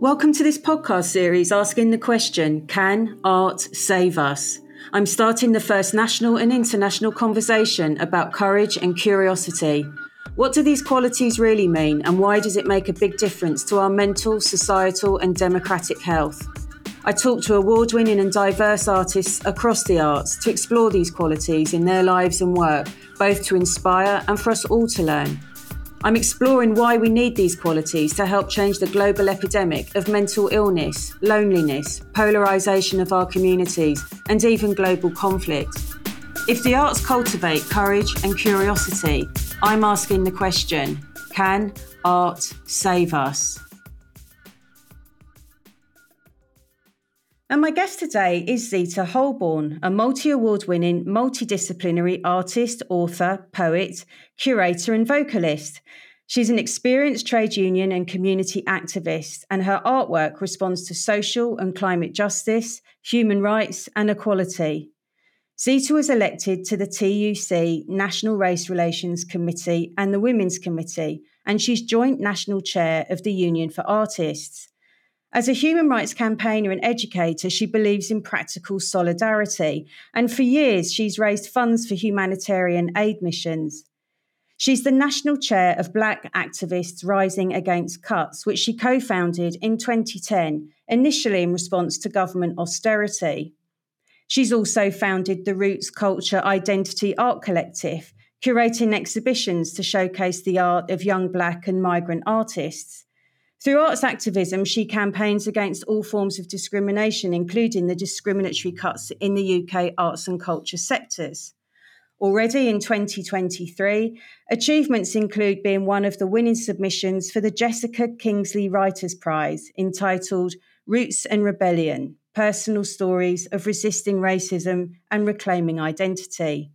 Welcome to this podcast series asking the question Can art save us? I'm starting the first national and international conversation about courage and curiosity. What do these qualities really mean, and why does it make a big difference to our mental, societal, and democratic health? I talk to award winning and diverse artists across the arts to explore these qualities in their lives and work, both to inspire and for us all to learn. I'm exploring why we need these qualities to help change the global epidemic of mental illness, loneliness, polarisation of our communities, and even global conflict. If the arts cultivate courage and curiosity, I'm asking the question can art save us? And my guest today is Zita Holbourne, a multi award winning, multidisciplinary artist, author, poet, curator, and vocalist. She's an experienced trade union and community activist, and her artwork responds to social and climate justice, human rights, and equality. Zita was elected to the TUC National Race Relations Committee and the Women's Committee, and she's joint national chair of the Union for Artists. As a human rights campaigner and educator, she believes in practical solidarity, and for years she's raised funds for humanitarian aid missions. She's the national chair of Black Activists Rising Against Cuts, which she co founded in 2010, initially in response to government austerity. She's also founded the Roots Culture Identity Art Collective, curating exhibitions to showcase the art of young Black and migrant artists. Through arts activism, she campaigns against all forms of discrimination, including the discriminatory cuts in the UK arts and culture sectors. Already in 2023, achievements include being one of the winning submissions for the Jessica Kingsley Writers' Prize entitled Roots and Rebellion Personal Stories of Resisting Racism and Reclaiming Identity.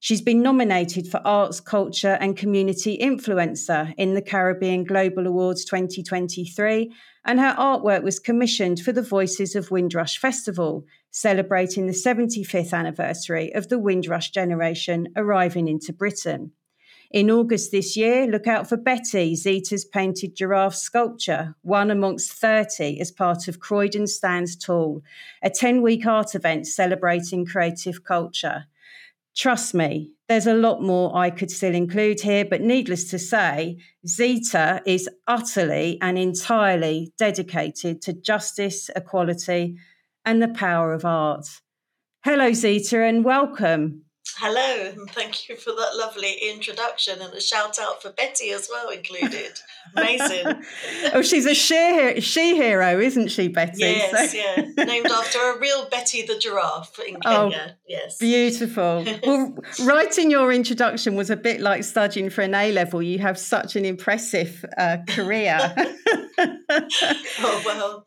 She's been nominated for Arts, Culture and Community Influencer in the Caribbean Global Awards 2023, and her artwork was commissioned for the Voices of Windrush Festival, celebrating the 75th anniversary of the Windrush generation arriving into Britain. In August this year, look out for Betty, Zita's painted giraffe sculpture, one amongst 30 as part of Croydon Stands Tall, a 10 week art event celebrating creative culture. Trust me, there's a lot more I could still include here, but needless to say, Zita is utterly and entirely dedicated to justice, equality, and the power of art. Hello, Zita, and welcome. Hello, and thank you for that lovely introduction and a shout out for Betty as well included. Amazing. oh, she's a she, she hero, isn't she, Betty? Yes, so. yeah. Named after a real Betty the giraffe in oh, Kenya. Oh, yes. Beautiful. well, writing your introduction was a bit like studying for an A level. You have such an impressive uh, career. oh, well.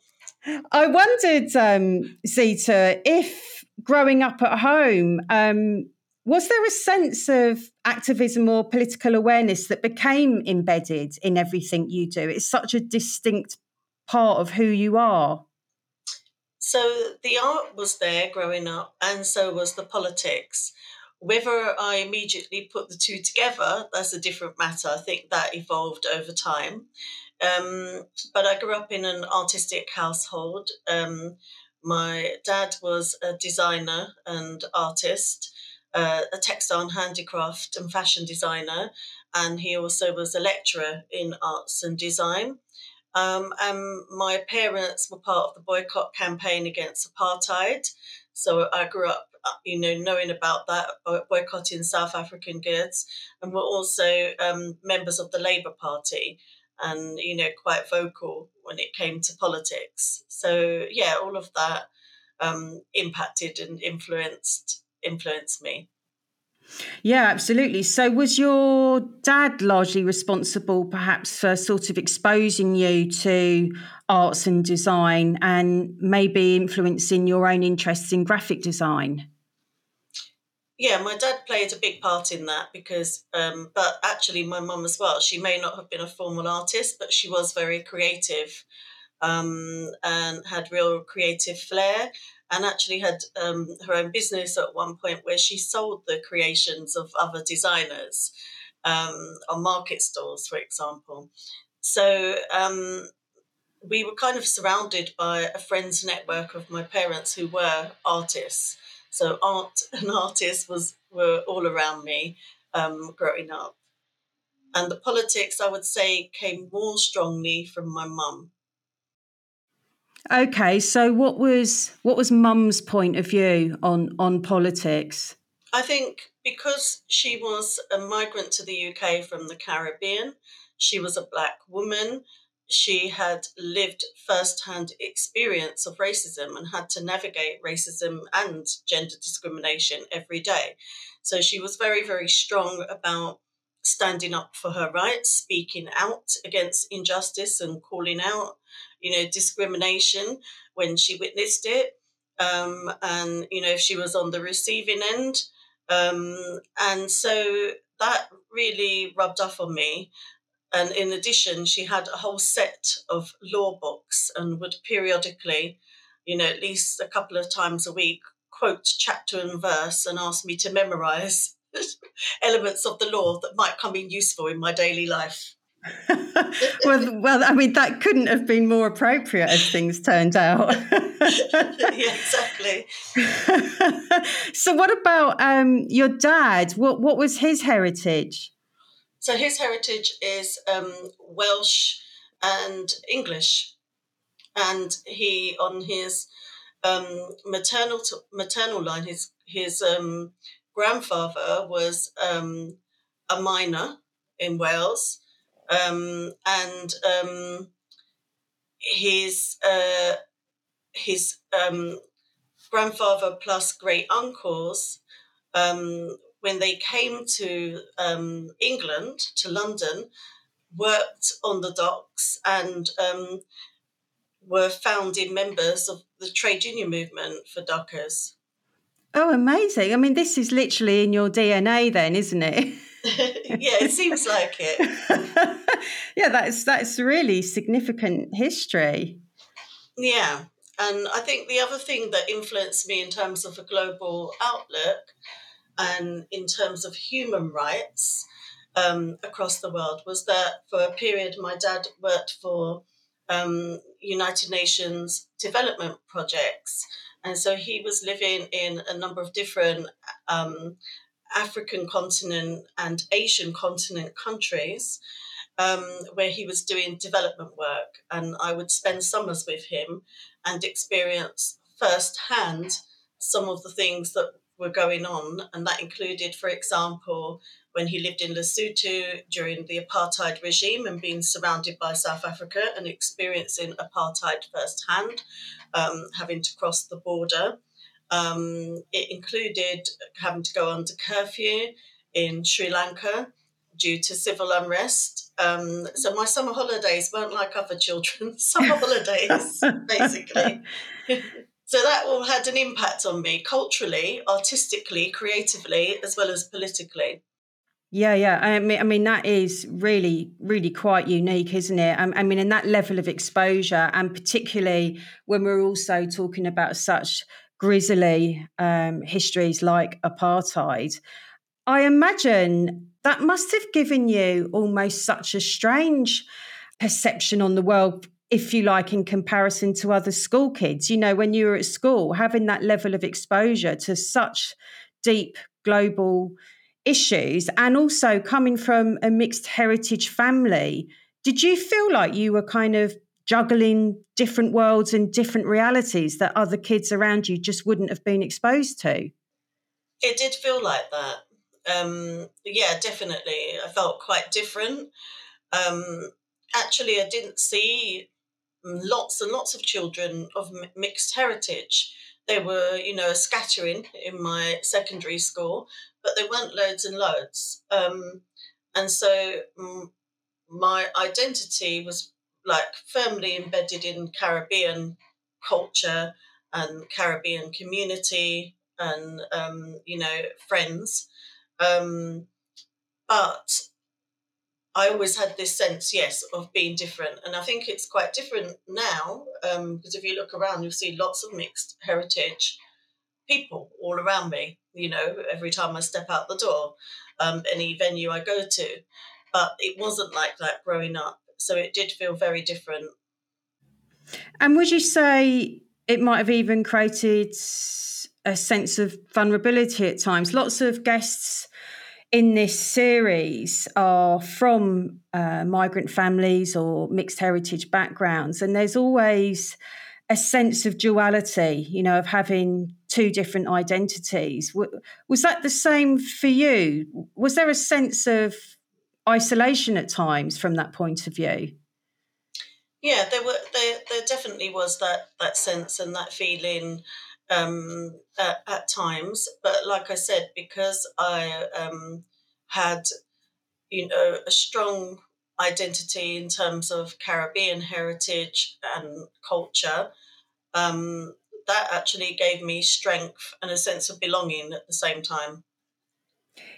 I wondered, um, Zita, if growing up at home, um, was there a sense of activism or political awareness that became embedded in everything you do? It's such a distinct part of who you are. So the art was there growing up, and so was the politics. Whether I immediately put the two together, that's a different matter. I think that evolved over time. Um, but I grew up in an artistic household. Um, my dad was a designer and artist uh, a textile and handicraft and fashion designer, and he also was a lecturer in arts and design. Um, and my parents were part of the boycott campaign against apartheid. So I grew up, uh, you know, knowing about that, uh, boycotting South African goods, and were also um, members of the Labour Party and, you know, quite vocal when it came to politics. So, yeah, all of that um, impacted and influenced influenced me. Yeah, absolutely. So, was your dad largely responsible, perhaps, for sort of exposing you to arts and design and maybe influencing your own interests in graphic design? Yeah, my dad played a big part in that because, um, but actually, my mum as well. She may not have been a formal artist, but she was very creative um, and had real creative flair and actually had um, her own business at one point where she sold the creations of other designers um, on market stalls, for example. So, um, we were kind of surrounded by a friends network of my parents who were artists. So art and artists was were all around me um, growing up. And the politics, I would say, came more strongly from my mum. Okay, so what was what was mum's point of view on on politics? I think because she was a migrant to the UK from the Caribbean, she was a black woman, she had lived first-hand experience of racism and had to navigate racism and gender discrimination every day. So she was very, very strong about standing up for her rights, speaking out against injustice and calling out, you know, discrimination when she witnessed it. Um, and, you know, if she was on the receiving end. Um, and so that really rubbed off on me. And in addition, she had a whole set of law books and would periodically, you know, at least a couple of times a week, quote chapter and verse and ask me to memorize elements of the law that might come in useful in my daily life. well, well, I mean, that couldn't have been more appropriate as things turned out. yeah, exactly. so, what about um, your dad? What what was his heritage? So, his heritage is um, Welsh and English, and he on his um, maternal to, maternal line, his his um, grandfather was um, a miner in Wales, um, and um, his uh, his um, grandfather plus great uncles, um, when they came to um, England to London, worked on the docks and were founding members of the trade union movement for dockers. Oh, amazing. I mean, this is literally in your DNA, then, isn't it? yeah, it seems like it. yeah, that's that's really significant history. Yeah. And I think the other thing that influenced me in terms of a global outlook and in terms of human rights um, across the world was that for a period my dad worked for um, United Nations development projects and so he was living in a number of different um, African continent and Asian continent countries um, where he was doing development work. And I would spend summers with him and experience firsthand some of the things that were going on. And that included, for example, when he lived in Lesotho during the apartheid regime and being surrounded by South Africa and experiencing apartheid firsthand, um, having to cross the border. Um, it included having to go under curfew in Sri Lanka due to civil unrest. Um, so my summer holidays weren't like other children's summer holidays, basically. so that all had an impact on me culturally, artistically, creatively, as well as politically. Yeah, yeah. I mean, I mean that is really, really quite unique, isn't it? I, I mean, in that level of exposure, and particularly when we're also talking about such grisly um, histories like apartheid, I imagine that must have given you almost such a strange perception on the world, if you like, in comparison to other school kids. You know, when you were at school, having that level of exposure to such deep global issues and also coming from a mixed heritage family, did you feel like you were kind of juggling different worlds and different realities that other kids around you just wouldn't have been exposed to? It did feel like that. Um, yeah, definitely. I felt quite different. Um, actually, I didn't see lots and lots of children of mixed heritage. There were, you know, a scattering in my secondary school, but there weren't loads and loads. Um, and so my identity was like firmly embedded in Caribbean culture and Caribbean community and um, you know friends. Um, but I always had this sense, yes, of being different, and I think it's quite different now because um, if you look around, you'll see lots of mixed heritage people all around me, you know, every time I step out the door, um, any venue I go to. But it wasn't like that growing up. So it did feel very different. And would you say it might have even created a sense of vulnerability at times? Lots of guests in this series are from uh, migrant families or mixed heritage backgrounds, and there's always a sense of duality, you know, of having two different identities. Was that the same for you? Was there a sense of isolation at times from that point of view? Yeah, there were there there definitely was that that sense and that feeling um, at, at, times. But like I said, because I um, had, you know, a strong identity in terms of Caribbean heritage and culture, um, that actually gave me strength and a sense of belonging at the same time.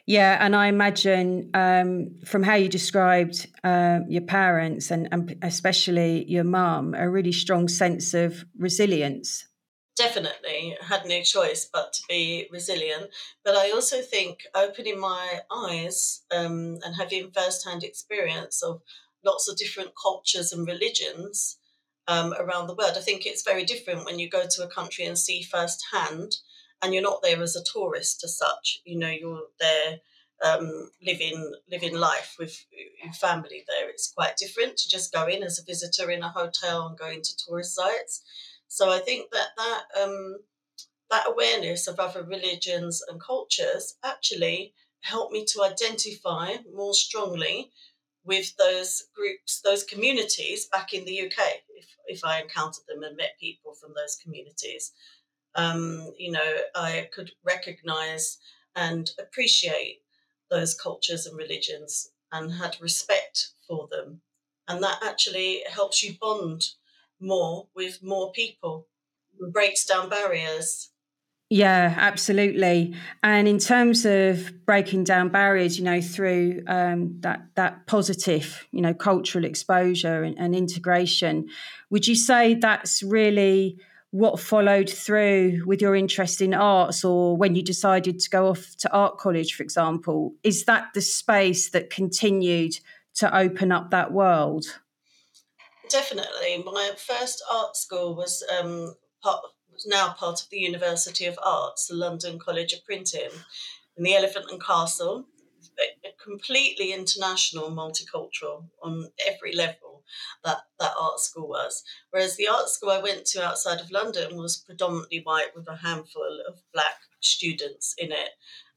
Yeah, and I imagine um, from how you described uh, your parents and, and especially your mum, a really strong sense of resilience definitely had no choice but to be resilient. But I also think opening my eyes um, and having first-hand experience of lots of different cultures and religions um, around the world. I think it's very different when you go to a country and see firsthand, and you're not there as a tourist as such. You know, you're there um, living living life with your family there. It's quite different to just go in as a visitor in a hotel and going to tourist sites. So I think that that um, that awareness of other religions and cultures actually helped me to identify more strongly with those groups, those communities back in the UK. If if I encountered them and met people from those communities, um, you know, I could recognise and appreciate those cultures and religions and had respect for them, and that actually helps you bond more with more people, breaks down barriers. Yeah, absolutely. And in terms of breaking down barriers, you know, through um, that that positive, you know, cultural exposure and, and integration, would you say that's really what followed through with your interest in arts or when you decided to go off to art college for example is that the space that continued to open up that world definitely. My first art school was um, part, now part of the University of Arts, the London College of Printing, in the Elephant and Castle. completely international, multicultural on every level that that art school was. Whereas the art school I went to outside of London was predominantly white with a handful of black students in it,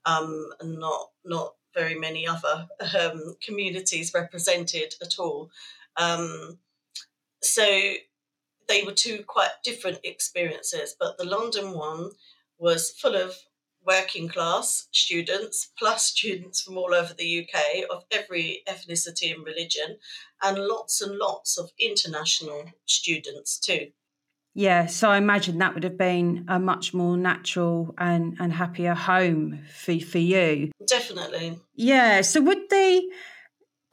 um, and not not very many other um, communities represented at all. Um, so they were two quite different experiences, but the London one was full of working class students, plus students from all over the UK of every ethnicity and religion, and lots and lots of international students too. Yeah, so I imagine that would have been a much more natural and, and happier home for, for you. Definitely. Yeah, so would the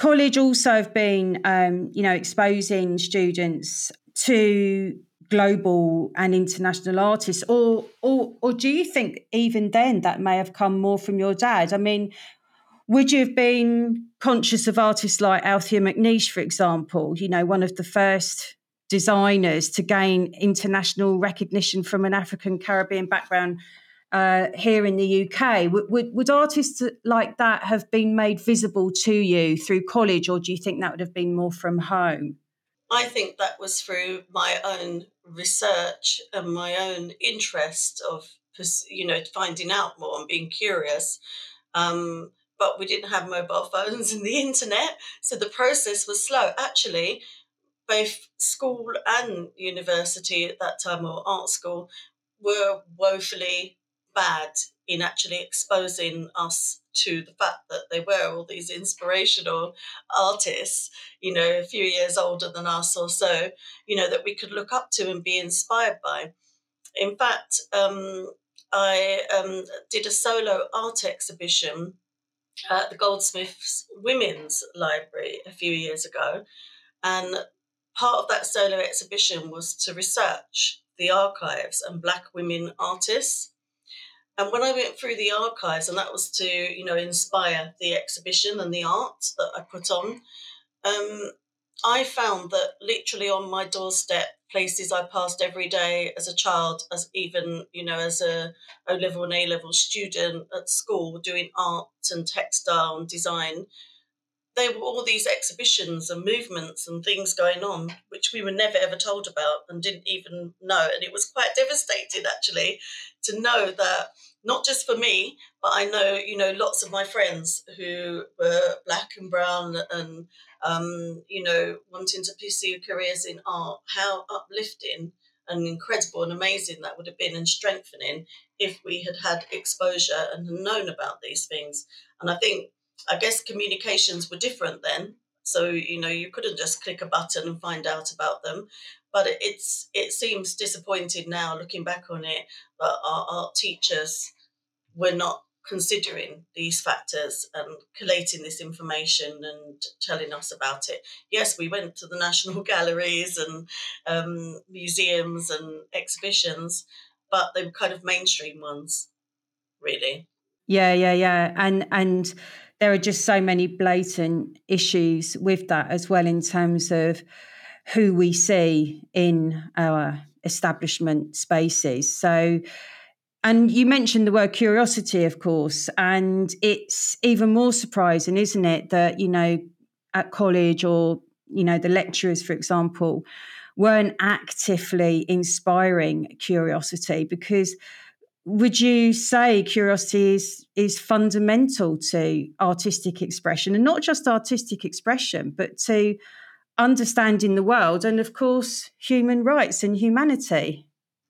college also have been, um, you know, exposing students to global and international artists, or or or do you think even then that may have come more from your dad? I mean, would you have been conscious of artists like Althea McNish, for example? You know, one of the first designers to gain international recognition from an African Caribbean background uh, here in the UK. Would, would, would, artists like that have been made visible to you through college, or do you think that would have been more from home? I think that was through my own research and my own interest of, you know, finding out more and being curious. Um, but we didn't have mobile phones and the internet, so the process was slow. Actually, both school and university at that time, or art school, were woefully bad in actually exposing us to the fact that they were all these inspirational artists, you know, a few years older than us or so, you know, that we could look up to and be inspired by. In fact, um, I um, did a solo art exhibition at the Goldsmiths Women's Library a few years ago. And part of that solo exhibition was to research the archives and Black women artists and when I went through the archives, and that was to, you know, inspire the exhibition and the art that I put on, um, I found that literally on my doorstep, places I passed every day as a child, as even you know as a O level and A level student at school doing art and textile and design, there were all these exhibitions and movements and things going on which we were never ever told about and didn't even know. And it was quite devastating actually to know that not just for me but i know you know lots of my friends who were black and brown and um, you know wanting to pursue careers in art how uplifting and incredible and amazing that would have been and strengthening if we had had exposure and known about these things and i think I guess communications were different then. So you know you couldn't just click a button and find out about them. But it's it seems disappointed now looking back on it that our art teachers were not considering these factors and collating this information and telling us about it. Yes, we went to the national galleries and um, museums and exhibitions, but they were kind of mainstream ones, really. Yeah, yeah, yeah, and and there are just so many blatant issues with that as well in terms of who we see in our establishment spaces. So, and you mentioned the word curiosity, of course, and it's even more surprising, isn't it, that, you know, at college or, you know, the lecturers, for example, weren't actively inspiring curiosity because would you say curiosity is is fundamental to artistic expression and not just artistic expression but to understanding the world and of course human rights and humanity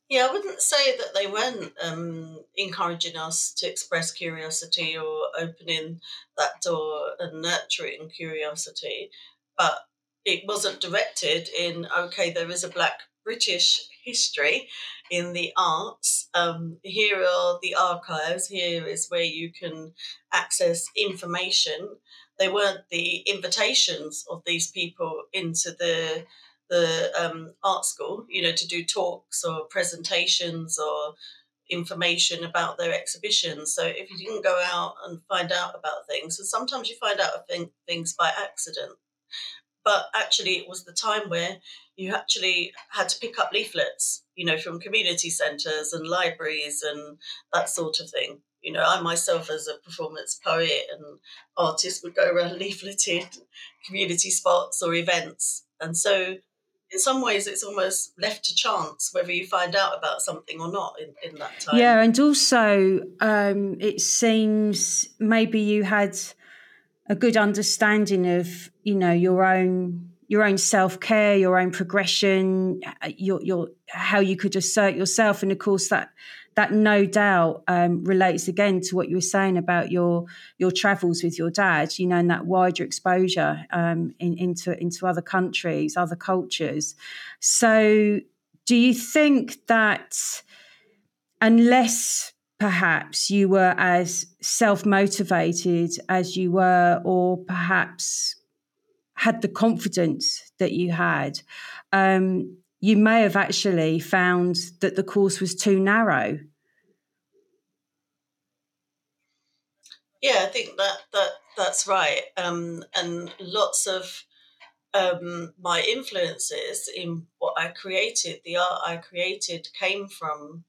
yeah i wouldn't say that they weren't um, encouraging us to express curiosity or opening that door and nurturing curiosity but it wasn't directed in okay there is a black british history in the arts. Um, here are the archives. Here is where you can access information. They weren't the invitations of these people into the the um, art school, you know, to do talks or presentations or information about their exhibitions. So if you didn't go out and find out about things, and sometimes you find out things by accident, but actually it was the time where you actually had to pick up leaflets you know from community centres and libraries and that sort of thing you know i myself as a performance poet and artist would go around leafleted community spots or events. And so in some ways it's almost left to chance whether you find out about something or not in, in that time. Yeah and also um, it seems maybe you had a good understanding of you know your own your own self care, your own progression, uh, your your how you could assert yourself, and of course that that no doubt um, relates again to what you were saying about your your travels with your dad. You know, and that wider exposure um, in, into into other countries, other cultures. So, do you think that unless perhaps you were as self motivated as you were, or perhaps had the confidence that you had, um, you may have actually found that the course was too narrow. Yeah, I think that that that's right, um, and lots of um, my influences in what I created, the art I created, came from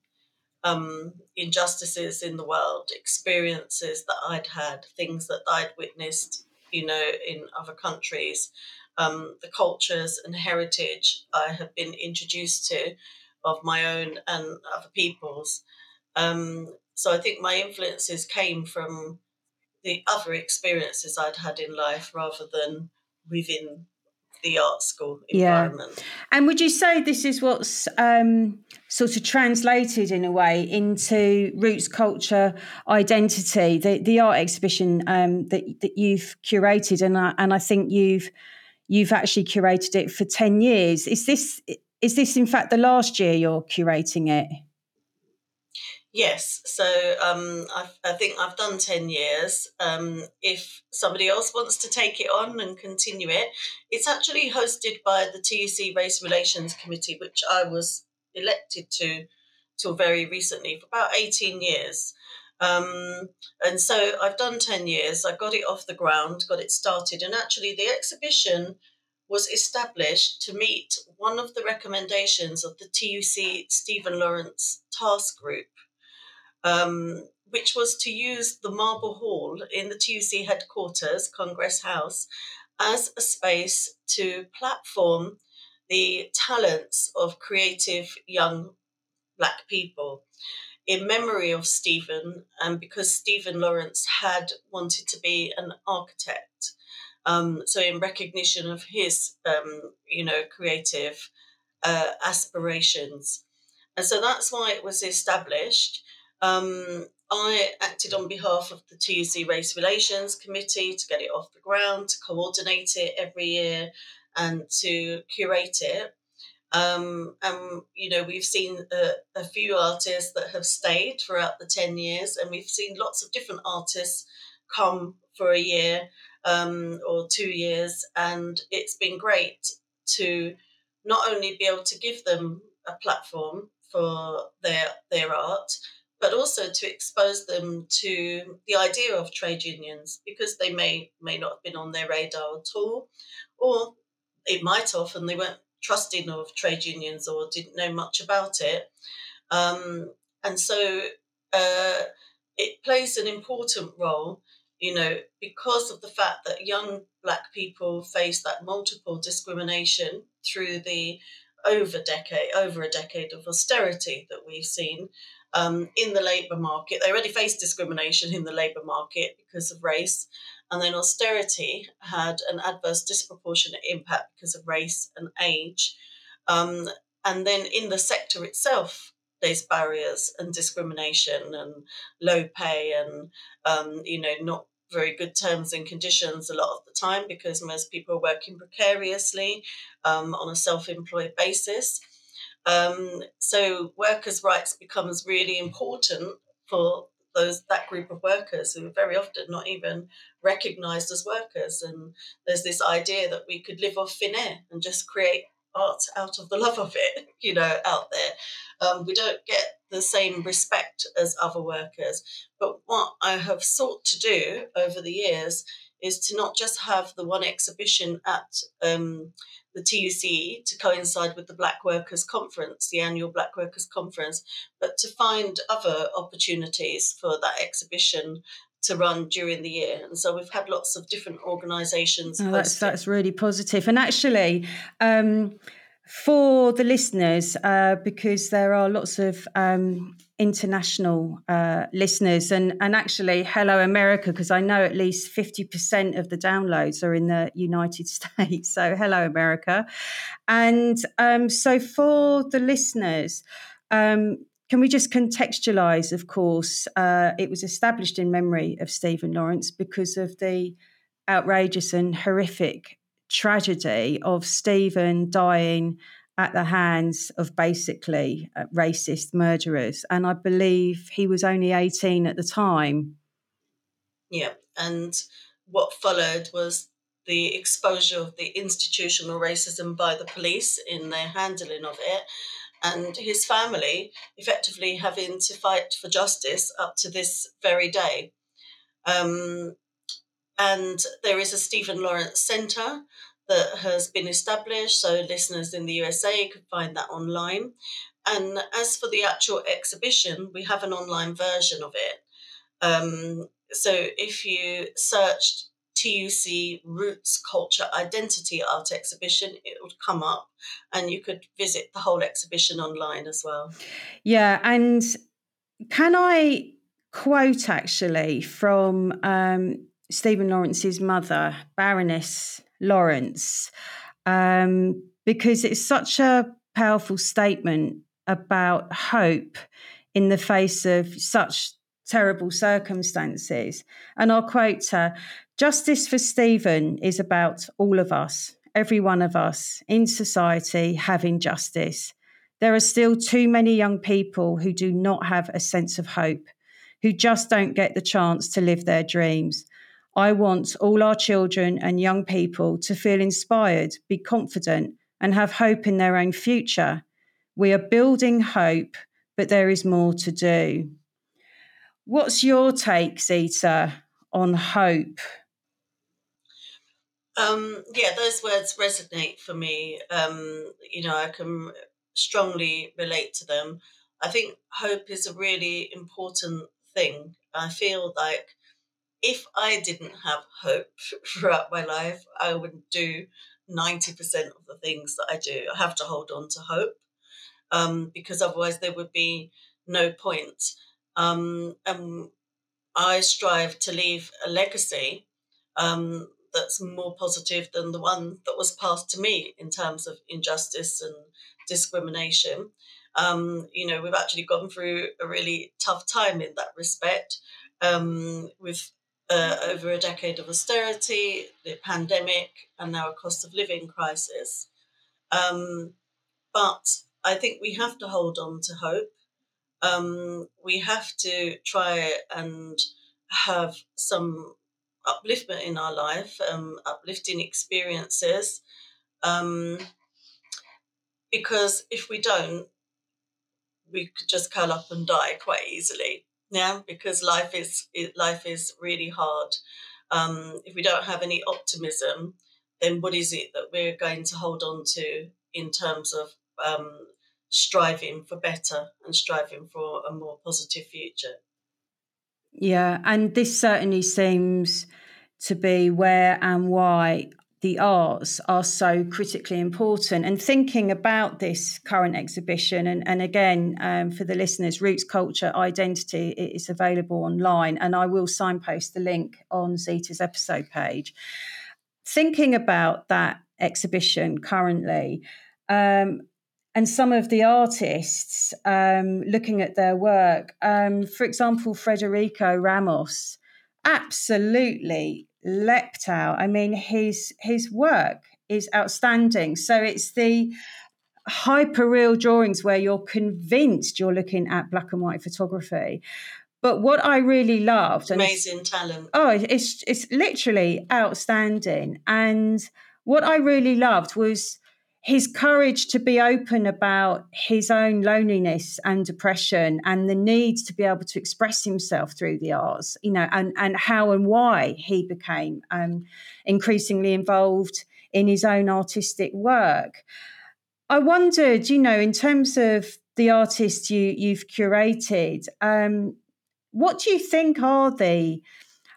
um, injustices in the world, experiences that I'd had, things that I'd witnessed, you know, in other countries, um, the cultures and heritage I have been introduced to of my own and other people's. Um, so I think my influences came from the other experiences I'd had in life rather than within the art school environment. Yeah. And would you say this is what's um, sort of translated in a way into roots culture identity, the, the art exhibition um, that, that you've curated, and I, and I think you've you've actually curated it for ten years. Is this is this in fact the last year you're curating it? Yes, so um, i think I've done 10 years. Um, if somebody else wants to take it on and continue it, it's actually hosted by the TUC Race Relations Committee, which I was elected to till very recently for about 18 years. Um, and so I've done 10 years. I got it off the ground, got it started, and actually the exhibition was established to meet one of the recommendations of the TUC Stephen Lawrence Task Group, um, which was to use the Marble Hall in the TUC headquarters, Congress House, as a space to platform the talents of creative young Black people in memory of Stephen and because Stephen Lawrence had wanted to be an architect. Um, so, in recognition of his, um, you know, creative uh, aspirations. And so that's why it was established. Um, I acted on behalf of the TUC Race Relations Committee to get it off the ground, to coordinate it every year, and to curate it. Um, and you know we've seen a, a, few artists that have stayed throughout the 10 years and we've seen lots of different artists come for a year um, or two years and it's been great to not only be able to give them a platform for their their art but also to expose them to the idea of trade unions because they may may not have been on their radar at all or it might have they weren't trusting of trade unions or didn't know much about it. Um, and so uh, it plays an important role, you know, because of the fact that young black people face that multiple discrimination through the over decade, over a decade of austerity that we've seen um, in the labour market. They already face discrimination in the labour market because of race. And then austerity had an adverse disproportionate impact because of race and age. Um, and then in the sector itself, there's barriers and discrimination and low pay and um, you know not very good terms and conditions a lot of the time because most people are working precariously um, on a self-employed basis. Um, so workers' rights becomes really important for those that group of workers who are very often not even recognized as workers. And there's this idea that we could live off thin air and just create art out of the love of it, you know, out there. Um, we don't get the same respect as other workers. But what I have sought to do over the years is to not just have the one exhibition at um, the TUC to coincide with the Black Workers Conference, the annual Black Workers Conference, but to find other opportunities for that exhibition to run during the year. And so we've had lots of different organisations. Oh, that's that's really positive. And actually, um, for the listeners, uh, because there are lots of um, international uh, listeners, and and actually, hello America, because I know at least fifty percent of the downloads are in the United States. So hello America, and um, so for the listeners. Um, can we just contextualize? Of course, uh, it was established in memory of Stephen Lawrence because of the outrageous and horrific tragedy of Stephen dying at the hands of basically uh, racist murderers. And I believe he was only 18 at the time. Yeah. And what followed was the exposure of the institutional racism by the police in their handling of it and his family effectively having to fight for justice up to this very day. Um, and there is a Stephen Lawrence Centre that has been established, so listeners in the USA could find that online. And as for the actual exhibition, we have an online version of it. Um, so if you searched TUC Roots Culture Identity Art Exhibition, it would come up and you could visit the whole exhibition online as well. Yeah, and can I quote actually from um, Stephen Lawrence's mother, Baroness Lawrence, um, because it's such a powerful statement about hope in the face of such terrible circumstances. And I'll quote her Justice for Stephen is about all of us, every one of us in society having justice. There are still too many young people who do not have a sense of hope, who just don't get the chance to live their dreams. I want all our children and young people to feel inspired, be confident, and have hope in their own future. We are building hope, but there is more to do. What's your take, Zita, on hope? Um, yeah, those words resonate for me. Um, you know, I can strongly relate to them. I think hope is a really important thing. I feel like if I didn't have hope throughout my life, I wouldn't do 90% of the things that I do. I have to hold on to hope um, because otherwise there would be no point. Um, and I strive to leave a legacy um, that's more positive than the one that was passed to me in terms of injustice and discrimination. Um, you know, we've actually gone through a really tough time in that respect um, with uh, over a decade of austerity, the pandemic, and now a cost of living crisis. Um, but I think we have to hold on to hope. Um, we have to try and have some upliftment in our life, um, uplifting experiences. Um, because if we don't, we could just curl up and die quite easily. Yeah, because life is life is really hard. Um, if we don't have any optimism, then what is it that we're going to hold on to in terms of um, striving for better and striving for a more positive future? Yeah, and this certainly seems to be where and why the arts are so critically important. And thinking about this current exhibition, and, and again, um, for the listeners, Roots Culture Identity is available online, and I will signpost the link on Zita's episode page. Thinking about that exhibition currently, um, and some of the artists um, looking at their work, um, for example, Federico Ramos, absolutely leapt out. I mean, his his work is outstanding. So it's the hyper real drawings where you're convinced you're looking at black and white photography. But what I really loved, amazing talent. Oh, it's it's literally outstanding. And what I really loved was his courage to be open about his own loneliness and depression and the need to be able to express himself through the arts, you know, and, and how and why he became um, increasingly involved in his own artistic work. I wondered, you know, in terms of the artists you, you've curated, um, what do you think are the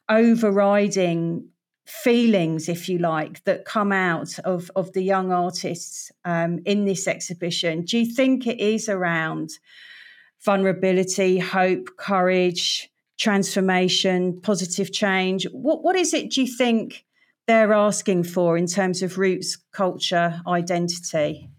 overriding feelings, if you like, that come out of, of the young artists um, in this exhibition? Do you think it is around vulnerability, hope, courage, transformation, positive change? What, what is it do you think they're asking for in terms of roots, culture, identity?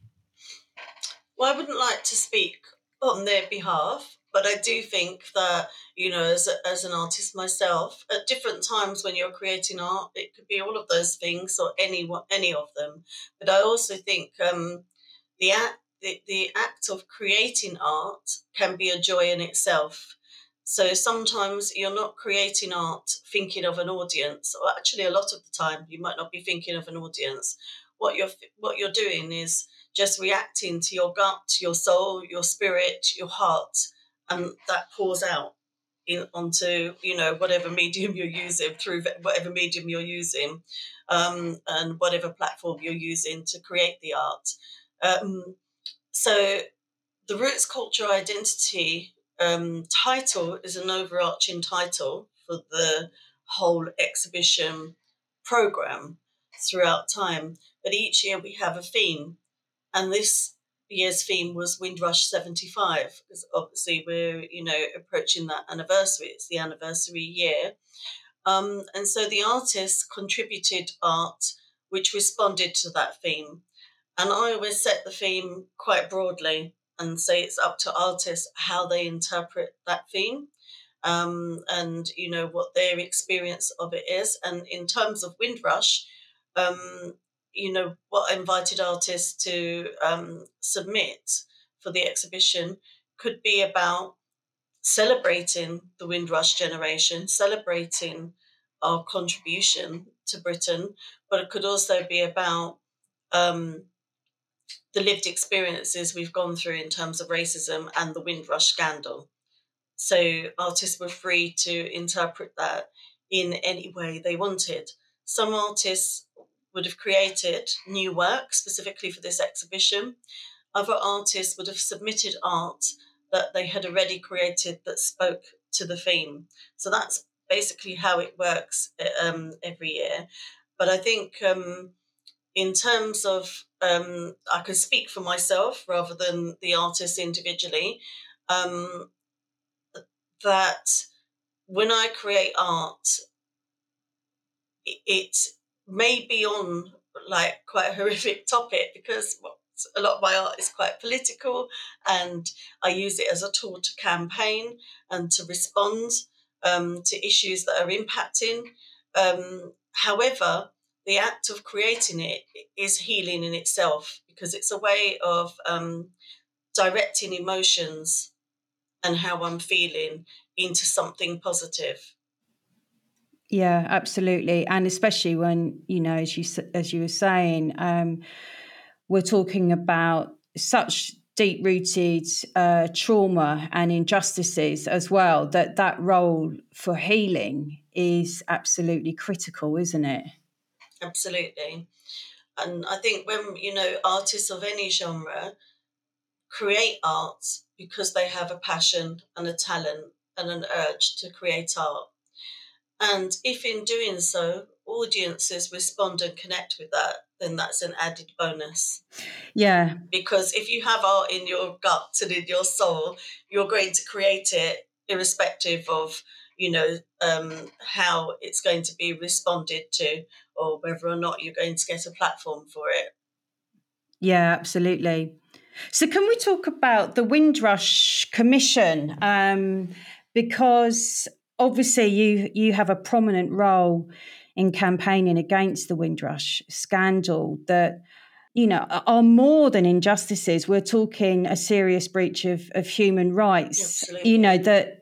Well, I wouldn't like to speak on their behalf but I do think that you know, as a, as an artist myself, at different times when you're creating art, it could be all of those things or any any of them. But I also think um, the act the, the act of creating art can be a joy in itself. So sometimes you're not creating art thinking of an audience, or actually a lot of the time you might not be thinking of an audience. What you're what you're doing is just reacting to your gut, your soul, your spirit, your heart and that pours out in, onto you know whatever medium you're using through whatever medium you're using um, and whatever platform you're using to create the art. Um, so the roots culture identity um, title is an overarching title for the whole exhibition program throughout time but each year we have a theme and this year's theme was Windrush 75 because obviously we're you know approaching that anniversary it's the anniversary year. Um, and so the artists contributed art which responded to that theme. And I always set the theme quite broadly and say it's up to artists how they interpret that theme um, and you know what their experience of it is. And in terms of Windrush um, you know, what invited artists to um, submit for the exhibition could be about celebrating the Windrush generation, celebrating our contribution to Britain, but it could also be about um, the lived experiences we've gone through in terms of racism and the Windrush scandal. So artists were free to interpret that in any way they wanted. Some artists would have created new work specifically for this exhibition. Other artists would have submitted art that they had already created that spoke to the theme. So that's basically how it works um, every year. But I think um, in terms of, um, I can speak for myself rather than the artist individually, um, that when I create art, it be on like quite a horrific topic because a lot of my art is quite political and I use it as a tool to campaign and to respond um, to issues that are impacting. Um, however, the act of creating it is healing in itself because it's a way of um, directing emotions and how I'm feeling into something positive. Yeah, absolutely, and especially when you know, as you as you were saying, um, we're talking about such deep rooted uh, trauma and injustices as well. That that role for healing is absolutely critical, isn't it? Absolutely, and I think when you know artists of any genre create art because they have a passion and a talent and an urge to create art and if in doing so, audiences respond and connect with that, then that's an added bonus. Yeah. Because if you have art in your gut and in your soul, you're going to create it irrespective of, you know, um, how it's going to be responded to or whether or not you're going to get a platform for it. Yeah, absolutely. So, can we talk about the Windrush Commission? Um, because obviously you you have a prominent role in campaigning against the Windrush scandal that you know are more than injustices. We're talking a serious breach of, of human rights. Absolutely. you know that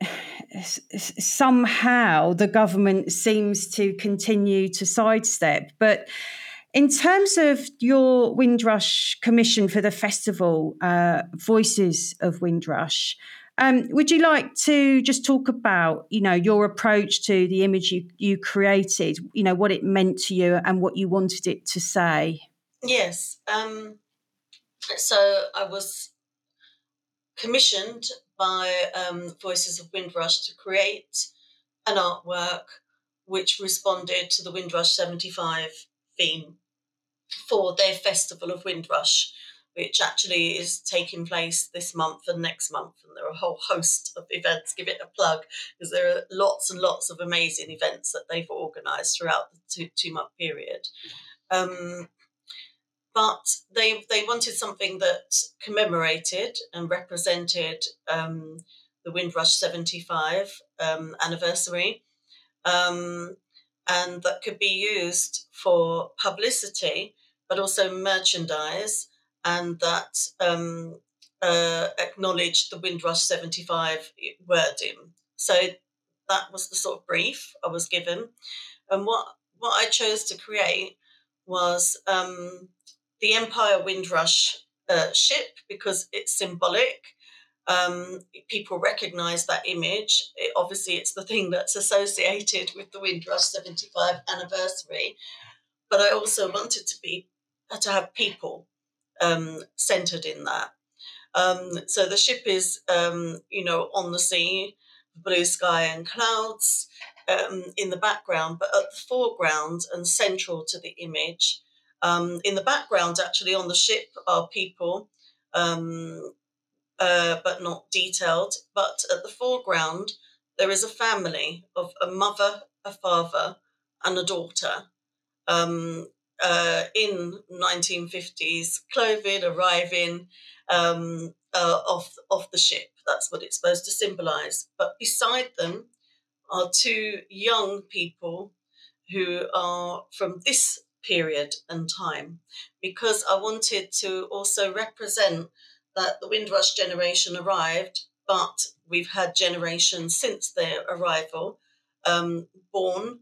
somehow the government seems to continue to sidestep. But in terms of your Windrush commission for the festival, uh, Voices of Windrush, um, would you like to just talk about, you know, your approach to the image you, you created, you know, what it meant to you and what you wanted it to say? Yes. Um, so I was commissioned by um, Voices of Windrush to create an artwork which responded to the Windrush 75 theme for their Festival of Windrush, which actually is taking place this month and next month. And there are a whole host of events. Give it a plug because there are lots and lots of amazing events that they've organised throughout the two, two month period. Um, but they they wanted something that commemorated and represented um, the Windrush 75 um, anniversary. Um, and that could be used for publicity, but also merchandise and that um, uh, acknowledged the Windrush 75 wording. So that was the sort of brief I was given. And what, what I chose to create was um, the Empire Windrush uh, ship because it's symbolic. Um, people recognize that image. It, obviously, it's the thing that's associated with the Windrush 75 anniversary. But I also wanted to be to have people um, centered in that. Um, so the ship is, um, you know, on the sea, blue sky and clouds um, in the background, but at the foreground and central to the image. Um, in the background, actually, on the ship are people, um, uh, but not detailed. But at the foreground, there is a family of a mother, a father, and a daughter. Um, uh, in 1950s clothing arriving um, uh, off off the ship. That's what it's supposed to symbolise. But beside them are two young people who are from this period and time, because I wanted to also represent that the Windrush generation arrived, but we've had generations since their arrival um, born,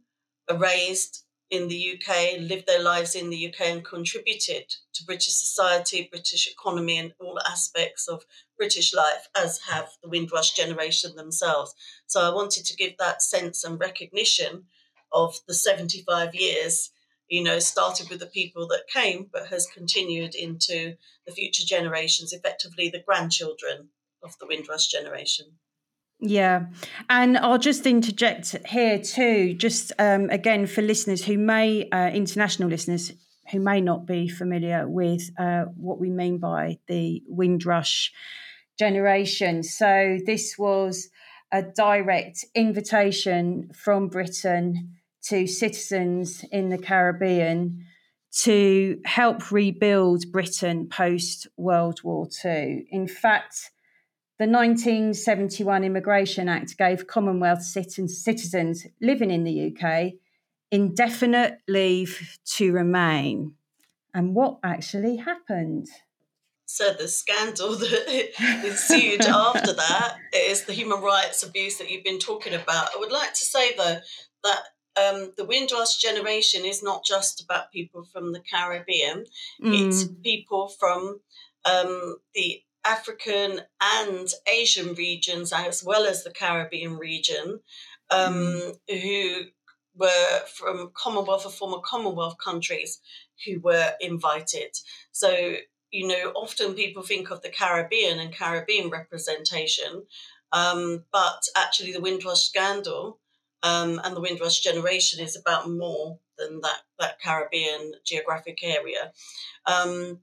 raised, in the UK, lived their lives in the UK, and contributed to British society, British economy, and all aspects of British life, as have the Windrush generation themselves. So I wanted to give that sense and recognition of the 75 years you know, started with the people that came, but has continued into the future generations, effectively the grandchildren of the Windrush generation. Yeah. And I'll just interject here too, just um, again for listeners who may, uh, international listeners who may not be familiar with uh, what we mean by the Windrush generation. So this was a direct invitation from Britain to citizens in the Caribbean to help rebuild Britain post World War II. In fact, the 1971 Immigration Act gave Commonwealth citizens living in the UK indefinite leave to remain. And what actually happened? So the scandal that ensued after that is the human rights abuse that you've been talking about. I would like to say though that um, the Windrush generation is not just about people from the Caribbean; mm. it's people from um, the African and Asian regions, as well as the Caribbean region, um, mm. who were from Commonwealth or former Commonwealth countries who were invited. So, you know, often people think of the Caribbean and Caribbean representation, um, but actually, the Windrush scandal um, and the Windrush generation is about more than that, that Caribbean geographic area. Um,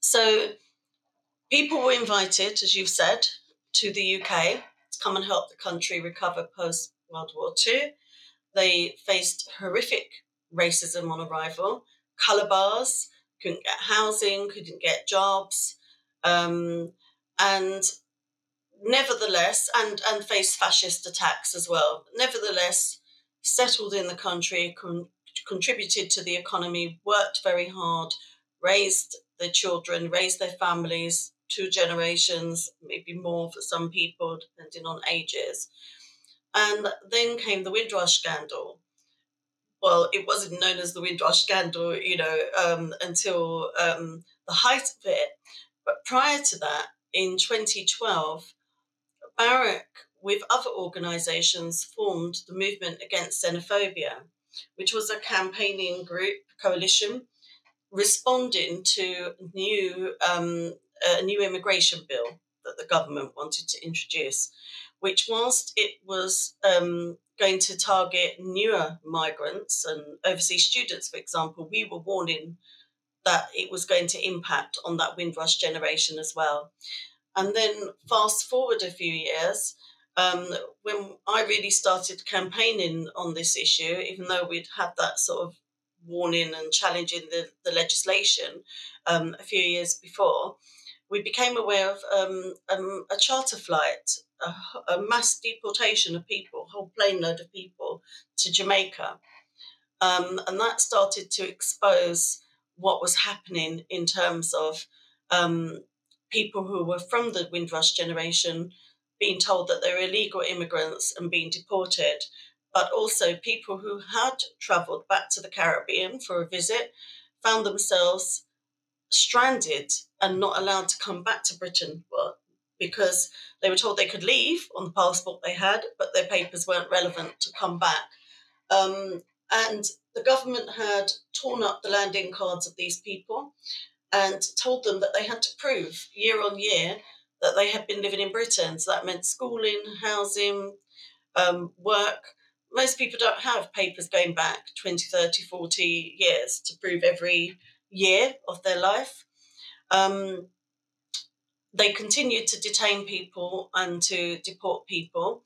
so, People were invited, as you've said, to the UK to come and help the country recover post World War II. They faced horrific racism on arrival, colour bars, couldn't get housing, couldn't get jobs, um, and nevertheless, and, and faced fascist attacks as well. Nevertheless, settled in the country, con- contributed to the economy, worked very hard, raised their children, raised their families, two generations, maybe more for some people, depending on ages. And then came the Windrush scandal. Well, it wasn't known as the Windrush scandal, you know, um, until um, the height of it. But prior to that, in 2012, BARAC, with other organisations, formed the Movement Against Xenophobia, which was a campaigning group coalition responding to new um, a new immigration bill that the government wanted to introduce, which, whilst it was um, going to target newer migrants and overseas students, for example, we were warning that it was going to impact on that Windrush generation as well. And then fast forward a few years, um, when I really started campaigning on this issue, even though we'd had that sort of warning and challenging the, the legislation um, a few years before, we became aware of um, um, a charter flight, a, a, mass deportation of people, a whole plane load of people to Jamaica. Um, and that started to expose what was happening in terms of um, people who were from the Windrush generation being told that they were illegal immigrants and being deported, but also people who had travelled back to the Caribbean for a visit found themselves stranded and not allowed to come back to Britain because they were told they could leave on the passport they had, but their papers weren't relevant to come back. Um, and the government had torn up the landing cards of these people and told them that they had to prove year on year that they had been living in Britain. So that meant schooling, housing, um, work. Most people don't have papers going back 20, 30, 40 years to prove every year of their life. Um, they continued to detain people and to deport people.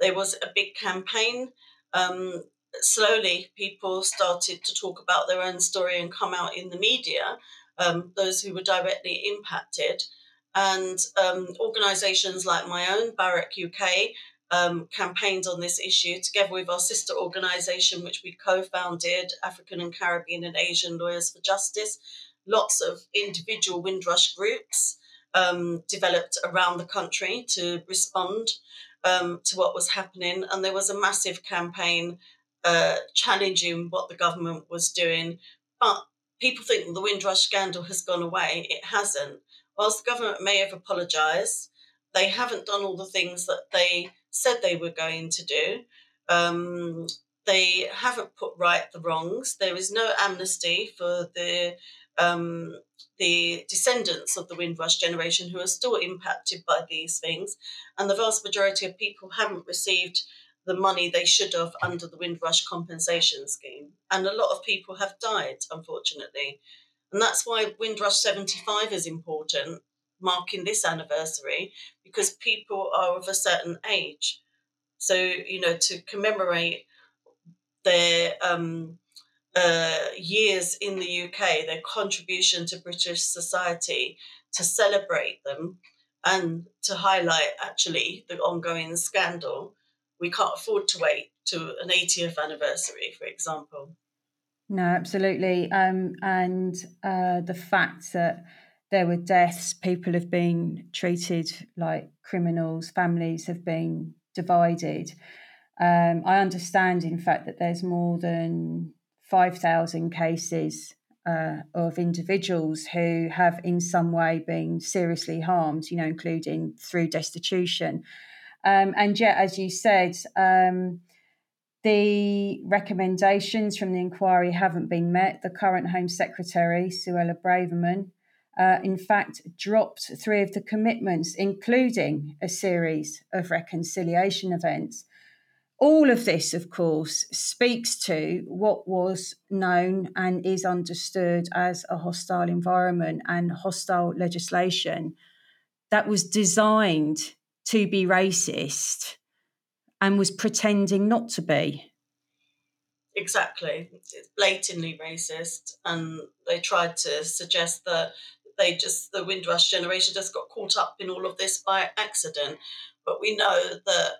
There was a big campaign. Um, slowly, people started to talk about their own story and come out in the media, um, those who were directly impacted. And um, organisations like my own, BARAC UK, um, campaigned on this issue together with our sister organisation, which we co founded, African and Caribbean and Asian Lawyers for Justice. Lots of individual Windrush groups um, developed around the country to respond um, to what was happening. And there was a massive campaign uh, challenging what the government was doing. But people think the Windrush scandal has gone away. It hasn't. Whilst the government may have apologised, they haven't done all the things that they said they were going to do. Um, they haven't put right the wrongs. There is no amnesty for the um, the descendants of the Windrush generation who are still impacted by these things, and the vast majority of people haven't received the money they should have under the Windrush compensation scheme, and a lot of people have died, unfortunately, and that's why Windrush seventy five is important, marking this anniversary, because people are of a certain age. So you know to commemorate their um, uh, years in the UK, their contribution to British society, to celebrate them and to highlight actually the ongoing scandal. We can't afford to wait to an 80th anniversary, for example. No, absolutely. Um, and uh, the fact that there were deaths, people have been treated like criminals, families have been divided. Um, I understand, in fact, that there's more than 5,000 cases uh, of individuals who have in some way been seriously harmed, you know, including through destitution. Um, and yet, as you said, um, the recommendations from the inquiry haven't been met. The current Home Secretary, Suella Braverman, uh, in fact, dropped three of the commitments, including a series of reconciliation events all of this, of course, speaks to what was known and is understood as a hostile environment and hostile legislation that was designed to be racist and was pretending not to be. Exactly. It's blatantly racist. And they tried to suggest that they just, the Windrush generation just got caught up in all of this by accident. But we know that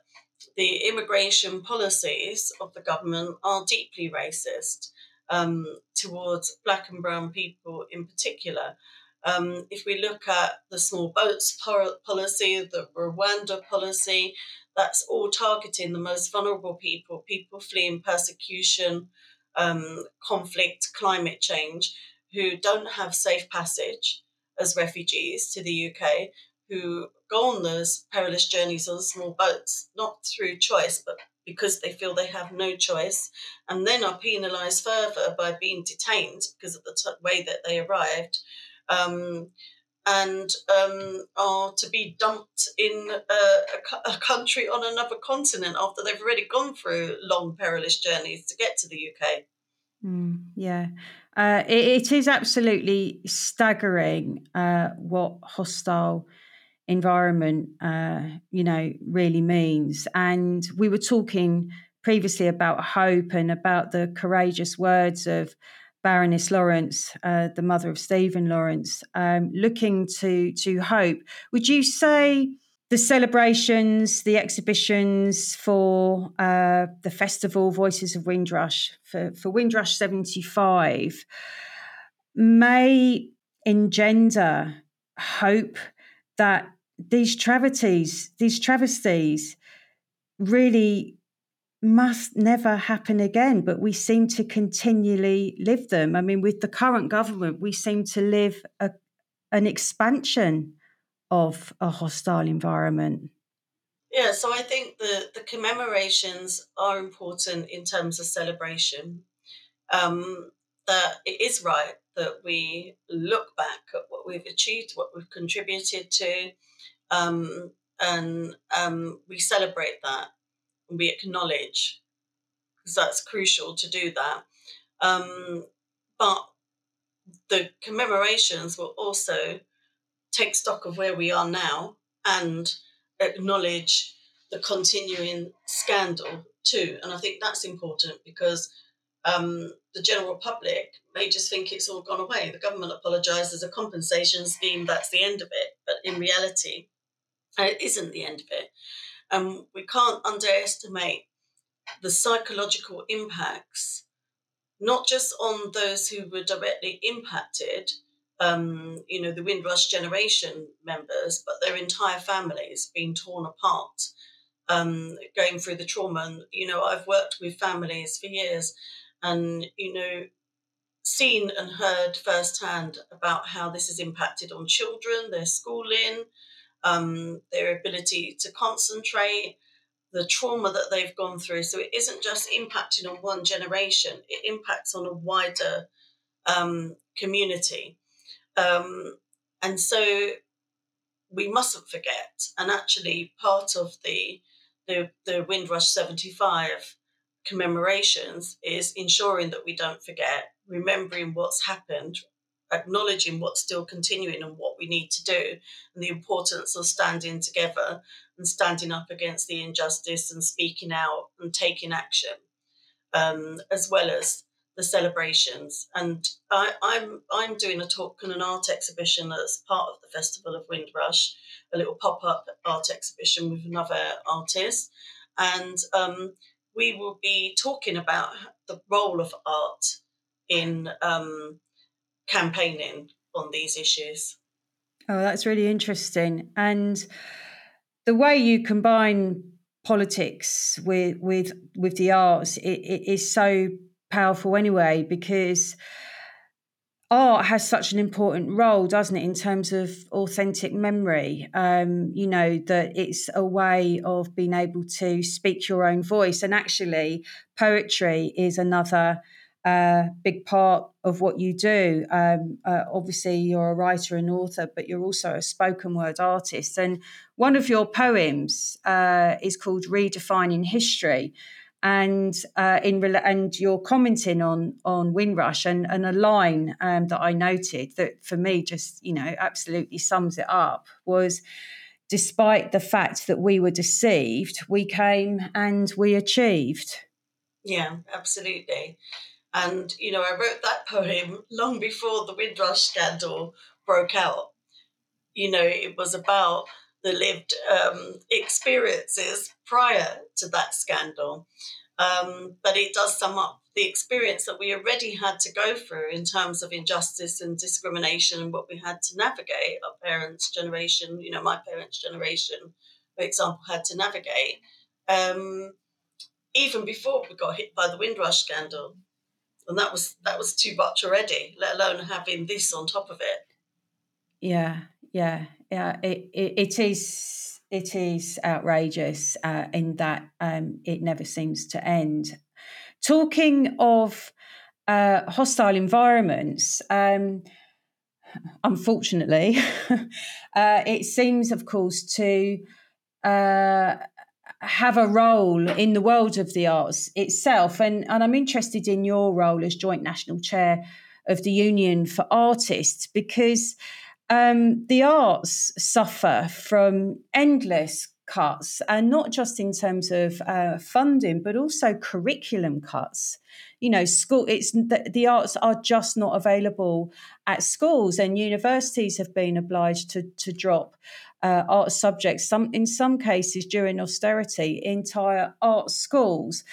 the immigration policies of the government are deeply racist um, towards black and brown people in particular. Um, if we look at the small boats policy, the Rwanda policy, that's all targeting the most vulnerable people, people fleeing persecution, um, conflict, climate change, who don't have safe passage as refugees to the UK, who go on those perilous journeys on small boats, not through choice, but because they feel they have no choice, and then are penalised further by being detained because of the t- way that they arrived, um, and um, are to be dumped in a, a, a, country on another continent after they've already gone through long, perilous journeys to get to the UK. Mm, yeah. Uh, it, it is absolutely staggering uh, what hostile environment, uh, you know, really means. And we were talking previously about hope and about the courageous words of Baroness Lawrence, uh, the mother of Stephen Lawrence, um, looking to to hope. Would you say the celebrations, the exhibitions for uh, the festival Voices of Windrush for, for Windrush seventy five may engender hope that these travesties, these travesties really must never happen again, but we seem to continually live them. I mean, with the current government, we seem to live a, an expansion of a hostile environment. Yeah, so I think the, the commemorations are important in terms of celebration. Um, that it is right that we look back at what we've achieved, what we've contributed to, um, and um, we celebrate that and we acknowledge because that's crucial to do that. Um, but the commemorations will also take stock of where we are now and acknowledge the continuing scandal too. And I think that's important because um, the general public may just think it's all gone away. The government apologises a compensation scheme, that's the end of it. But in reality, it isn't the end of it. Um, we can't underestimate the psychological impacts, not just on those who were directly impacted, um, you know, the Windrush generation members, but their entire families being torn apart, um, going through the trauma. And, you know, I've worked with families for years and you know seen and heard firsthand about how this has impacted on children, their schooling, um, their ability to concentrate, the trauma that they've gone through. So it isn't just impacting on one generation; it impacts on a wider um, community. Um, and so we mustn't forget. And actually, part of the the, the Windrush 75 commemorations is ensuring that we don't forget, remembering what's happened, acknowledging what's still continuing and what we need to do, and the importance of standing together and standing up against the injustice and speaking out and taking action, um, as well as the celebrations. And I, am I'm, I'm doing a talk and an art exhibition that's part of the Festival of Windrush, a little pop up art exhibition with another artist, and um, we will be talking about the role of art in um, campaigning on these issues. Oh, that's really interesting. And the way you combine politics with with with the arts it, it is so powerful anyway because art has such an important role, doesn't it, in terms of authentic memory? Um, you know, that it's a way of being able to speak your own voice. And actually, poetry is another uh, big part of what you do. Um, uh, obviously, you're a writer and author, but you're also a spoken word artist. And one of your poems uh, is called Redefining History and uh, in and you're commenting on on Windrush and, and a line um, that I noted that for me just you know absolutely sums it up was despite the fact that we were deceived we came and we achieved. Yeah absolutely. And you know I wrote that poem long before the Windrush scandal broke out. You know it was about the lived um, experiences prior to that scandal. Um, but it does sum up the experience that we already had to go through in terms of injustice and discrimination and what we had to navigate. Our parents' generation, you know, my parents' generation, for example, had to navigate. Um, even before we got hit by the Windrush scandal, and that was that was too much already. Let alone having this on top of it. Yeah, yeah, yeah, it, it, it is it is outrageous uh, in that um, it never seems to end. Talking of uh, hostile environments, um, unfortunately, uh, it seems, of course, to uh, have a role in the world of the arts itself. And, and I'm interested in your role as joint national chair of the Union for Artists because um, the arts suffer from endless cuts, and not just in terms of uh, funding, but also curriculum cuts. You know, school it's the, the arts are just not available at schools, and universities have been obliged to to drop uh, art subjects. Some in some cases during austerity, entire art schools.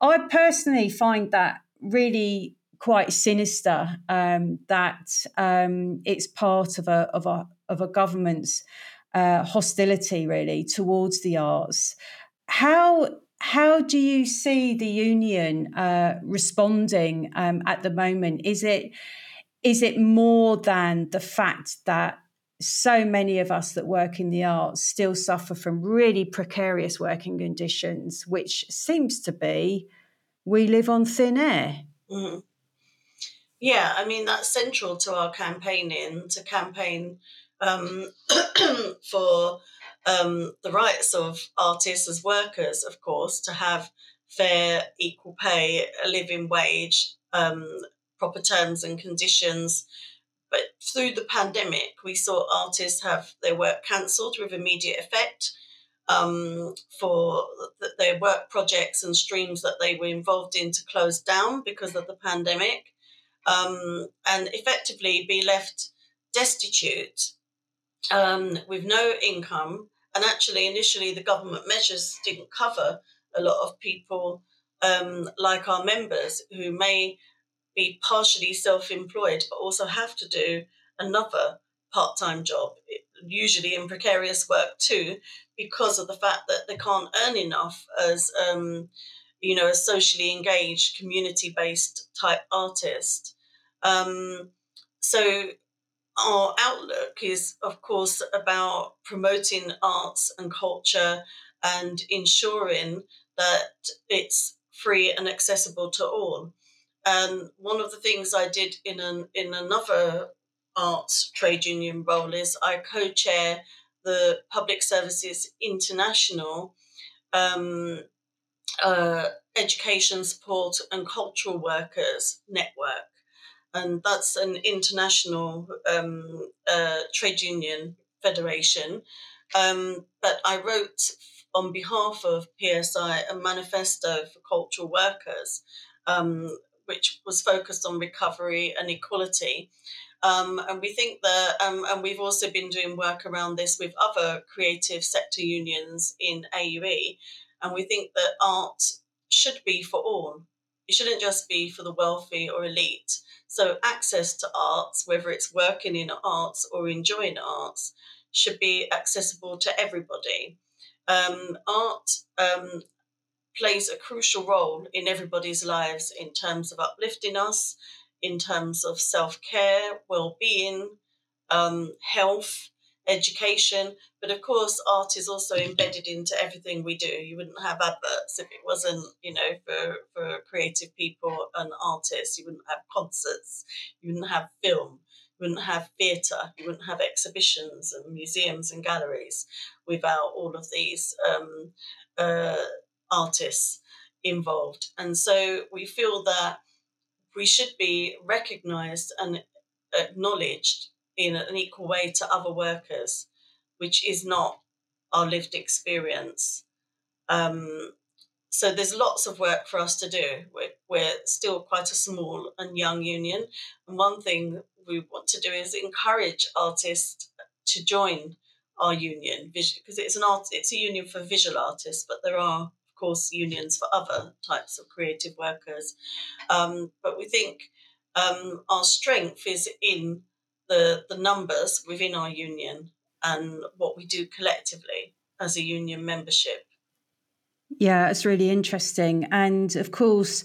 I personally find that really quite sinister um, that um, it's part of a of a of a government's uh, hostility really towards the arts. How how do you see the union uh, responding um, at the moment? Is it is it more than the fact that so many of us that work in the arts still suffer from really precarious working conditions, which seems to be we live on thin air. Mm. Yeah, I mean, that's central to our campaigning to campaign um, for um, the rights of artists as workers, of course, to have fair, equal pay, a living wage, um, proper terms and conditions. But through the pandemic, we saw artists have their work cancelled with immediate effect um, for their work projects and streams that they were involved in to close down because of the pandemic um, and effectively be left destitute um, with no income. And actually, initially, the government measures didn't cover a lot of people um, like our members who may be partially self employed but also have to do another part time job, usually in precarious work too, because of the fact that they can't earn enough as um, you know, a socially engaged, community based type artist. Um, so our outlook is, of course, about promoting arts and culture and ensuring that it's free and accessible to all. And one of the things I did in an in another arts trade union role is I co-chair the Public Services International um, uh, Education Support and Cultural Workers Network. And that's an international um, uh, trade union federation. Um, but I wrote on behalf of PSI a manifesto for cultural workers, um, which was focused on recovery and equality. Um, and we think that, um, and we've also been doing work around this with other creative sector unions in AUE. And we think that art should be for all. It shouldn't just be for the wealthy or elite. So, access to arts, whether it's working in arts or enjoying arts, should be accessible to everybody. Um, art um, plays a crucial role in everybody's lives in terms of uplifting us, in terms of self care, well being, um, health, education. But of course, art is also embedded into everything we do. You wouldn't have adverts if it wasn't, you know, for, for creative people and artists. You wouldn't have concerts. You wouldn't have film. You wouldn't have theatre. You wouldn't have exhibitions and museums and galleries without all of these um, uh, artists involved. And so we feel that we should be recognised and acknowledged in an equal way to other workers, which is not our lived experience. Um, so there's lots of work for us to do. We're, we're, still quite a small and young union, and one thing we want to do is encourage artists to join our union because it's an art it's a union for visual artists, but there are of course, unions for other types of creative workers. Um, but we think um, our strength is in the, the numbers within our union and what we do collectively as a union membership. Yeah, it's really interesting. And of course,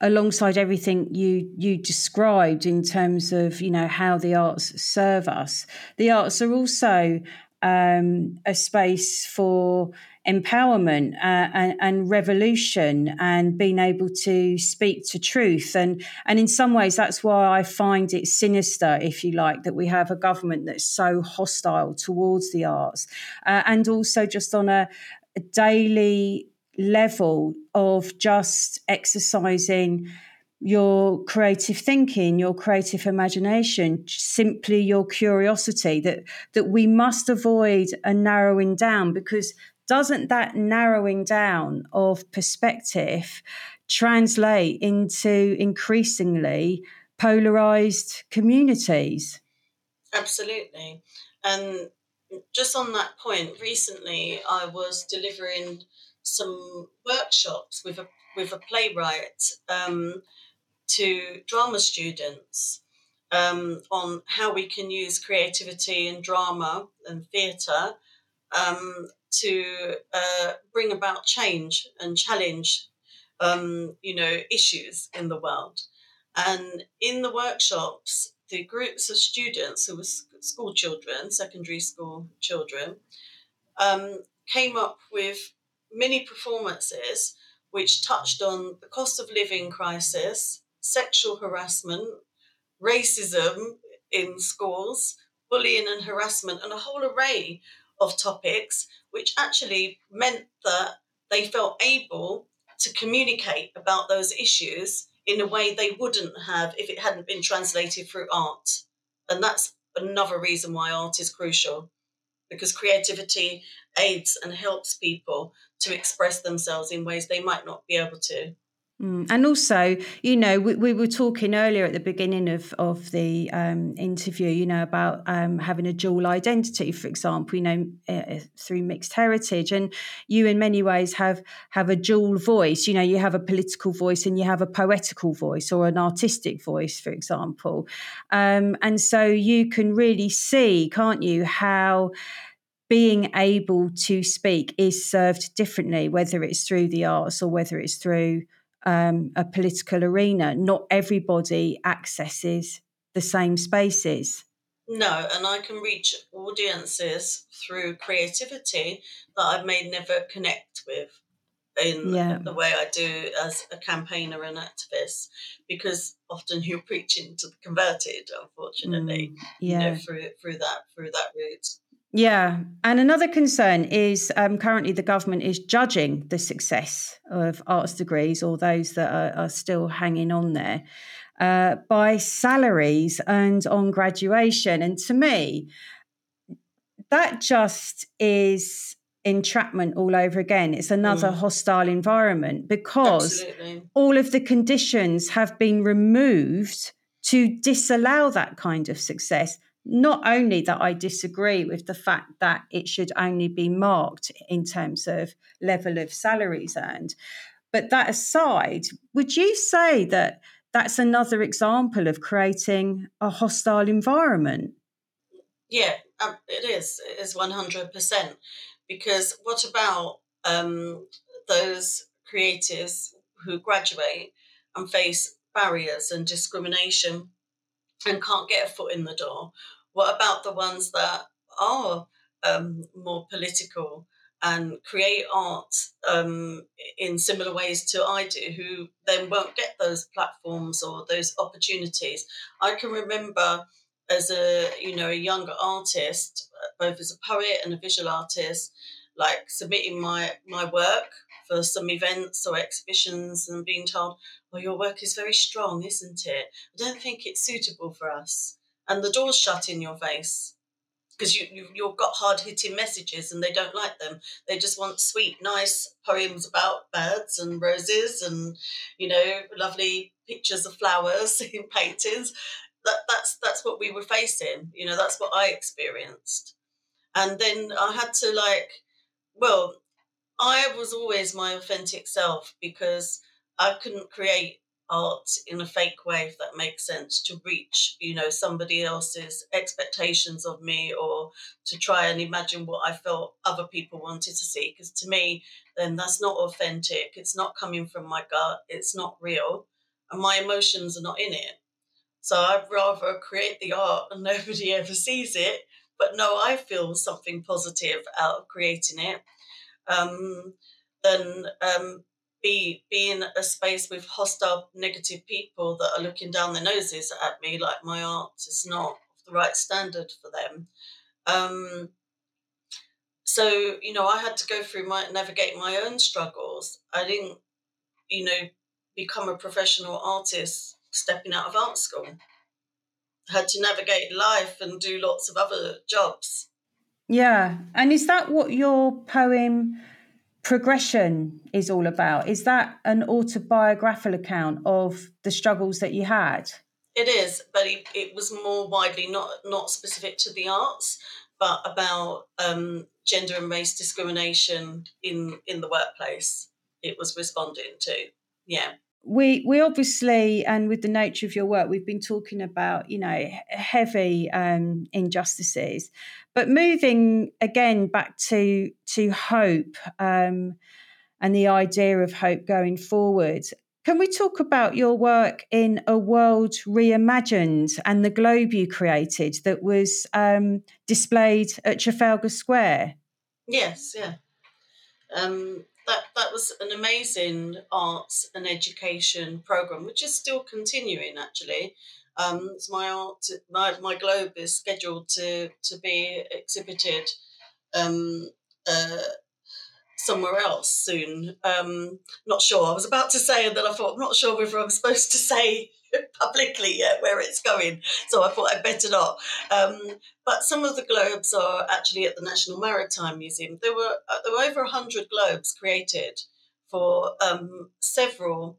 alongside everything you you described in terms of you know how the arts serve us the arts are also um, a space for empowerment uh, and, and, revolution and being able to speak to truth. And and in some ways that's why I find it sinister if you like that we have a government that's so hostile towards the arts uh, and also just on a, a daily level of just exercising your creative thinking your creative imagination simply your curiosity that that we must avoid a narrowing down because doesn't that narrowing down of perspective translate into increasingly polarized communities? Absolutely. And just on that point, recently I was delivering some workshops with a with a playwright um, to drama students um, on how we can use creativity and drama and theatre um, to uh, bring about change and challenge, um, you know, issues in the world. And in the workshops, the groups of students who were school children, secondary school children, um, came up with many performances which touched on the cost of living crisis, sexual harassment, racism in schools, bullying and harassment, and a whole array of topics, which actually meant that they felt able to communicate about those issues in a way they wouldn't have if it hadn't been translated through art. And that's another reason why art is crucial, because creativity aids and helps people to express themselves in ways they might not be able to. Mm. And also, you know, we, we, were talking earlier at the beginning of of the um, interview, you know, about um, having a dual identity, for example, you know, uh, through mixed heritage, and you, in many ways, have have a dual voice. You know, you have a political voice and you have a poetical voice or an artistic voice, for example, um, and so you can really see, can't you, how being able to speak is served differently, whether it's through the arts or whether it's through um, a political arena. Not everybody accesses the same spaces. No, and I can reach audiences through creativity that I may never connect with in yeah. the way I do as a campaigner and activist, because often you're preaching to the converted, unfortunately. Mm, yeah. You know, through through that through that route. Yeah. And another concern is um, currently the government is judging the success of arts degrees or those that are, are still hanging on there uh, by salaries earned on graduation. And to me, that just is entrapment all over again. It's another mm. hostile environment because Absolutely. all of the conditions have been removed to disallow that kind of success. Not only that I disagree with the fact that it should only be marked in terms of level of salaries earned, but that aside, would you say that that's another example of creating a hostile environment? Yeah, um, it is. It is 100%. Because what about um, those creatives who graduate and face barriers and discrimination and can't get a foot in the door? What about the ones that are um, more political and create art um, in similar ways to I do, who then won't get those platforms or those opportunities? I can remember as a you know a younger artist, both as a poet and a visual artist, like submitting my my work for some events or exhibitions and being told, "Well, your work is very strong, isn't it? I don't think it's suitable for us." And the door's shut in your face because you, you you've got hard hitting messages and they don't like them. They just want sweet, nice poems about birds and roses and you know lovely pictures of flowers in paintings. That that's that's what we were facing. You know that's what I experienced, and then I had to like, well, I was always my authentic self because I couldn't create art in a fake way, if that makes sense, to reach, you know, somebody else's expectations of me or to try and imagine what I felt other people wanted to see. Because to me, then that's not authentic. It's not coming from my gut. It's not real. And my emotions are not in it. So I'd rather create the art and nobody ever sees it, but no, I feel something positive out of creating it. Um, than um, be be in a space with hostile, negative people that are looking down their noses at me, like my art is not the right standard for them. Um, so you know, I had to go through my navigate my own struggles. I didn't, you know, become a professional artist stepping out of art school. I had to navigate life and do lots of other jobs. Yeah, and is that what your poem? Progression is all about. Is that an autobiographical account of the struggles that you had? It is, but it, it was more widely not not specific to the arts, but about um, gender and race discrimination in in the workplace. It was responding to, yeah we we obviously and with the nature of your work we've been talking about you know heavy um, injustices but moving again back to to hope um, and the idea of hope going forward can we talk about your work in a world reimagined and the globe you created that was um, displayed at trafalgar square yes yeah um, that that was an amazing arts and education program, which is still continuing actually. Um, my art, my, my globe is scheduled to to be exhibited um, uh, somewhere else soon. Um, not sure. I was about to say, and then I thought, I'm not sure whether I'm supposed to say publicly yet where it's going. So I thought I'd better not. Um, but some of the globes are actually at the National Maritime Museum. There were uh, there were over hundred globes created for um, several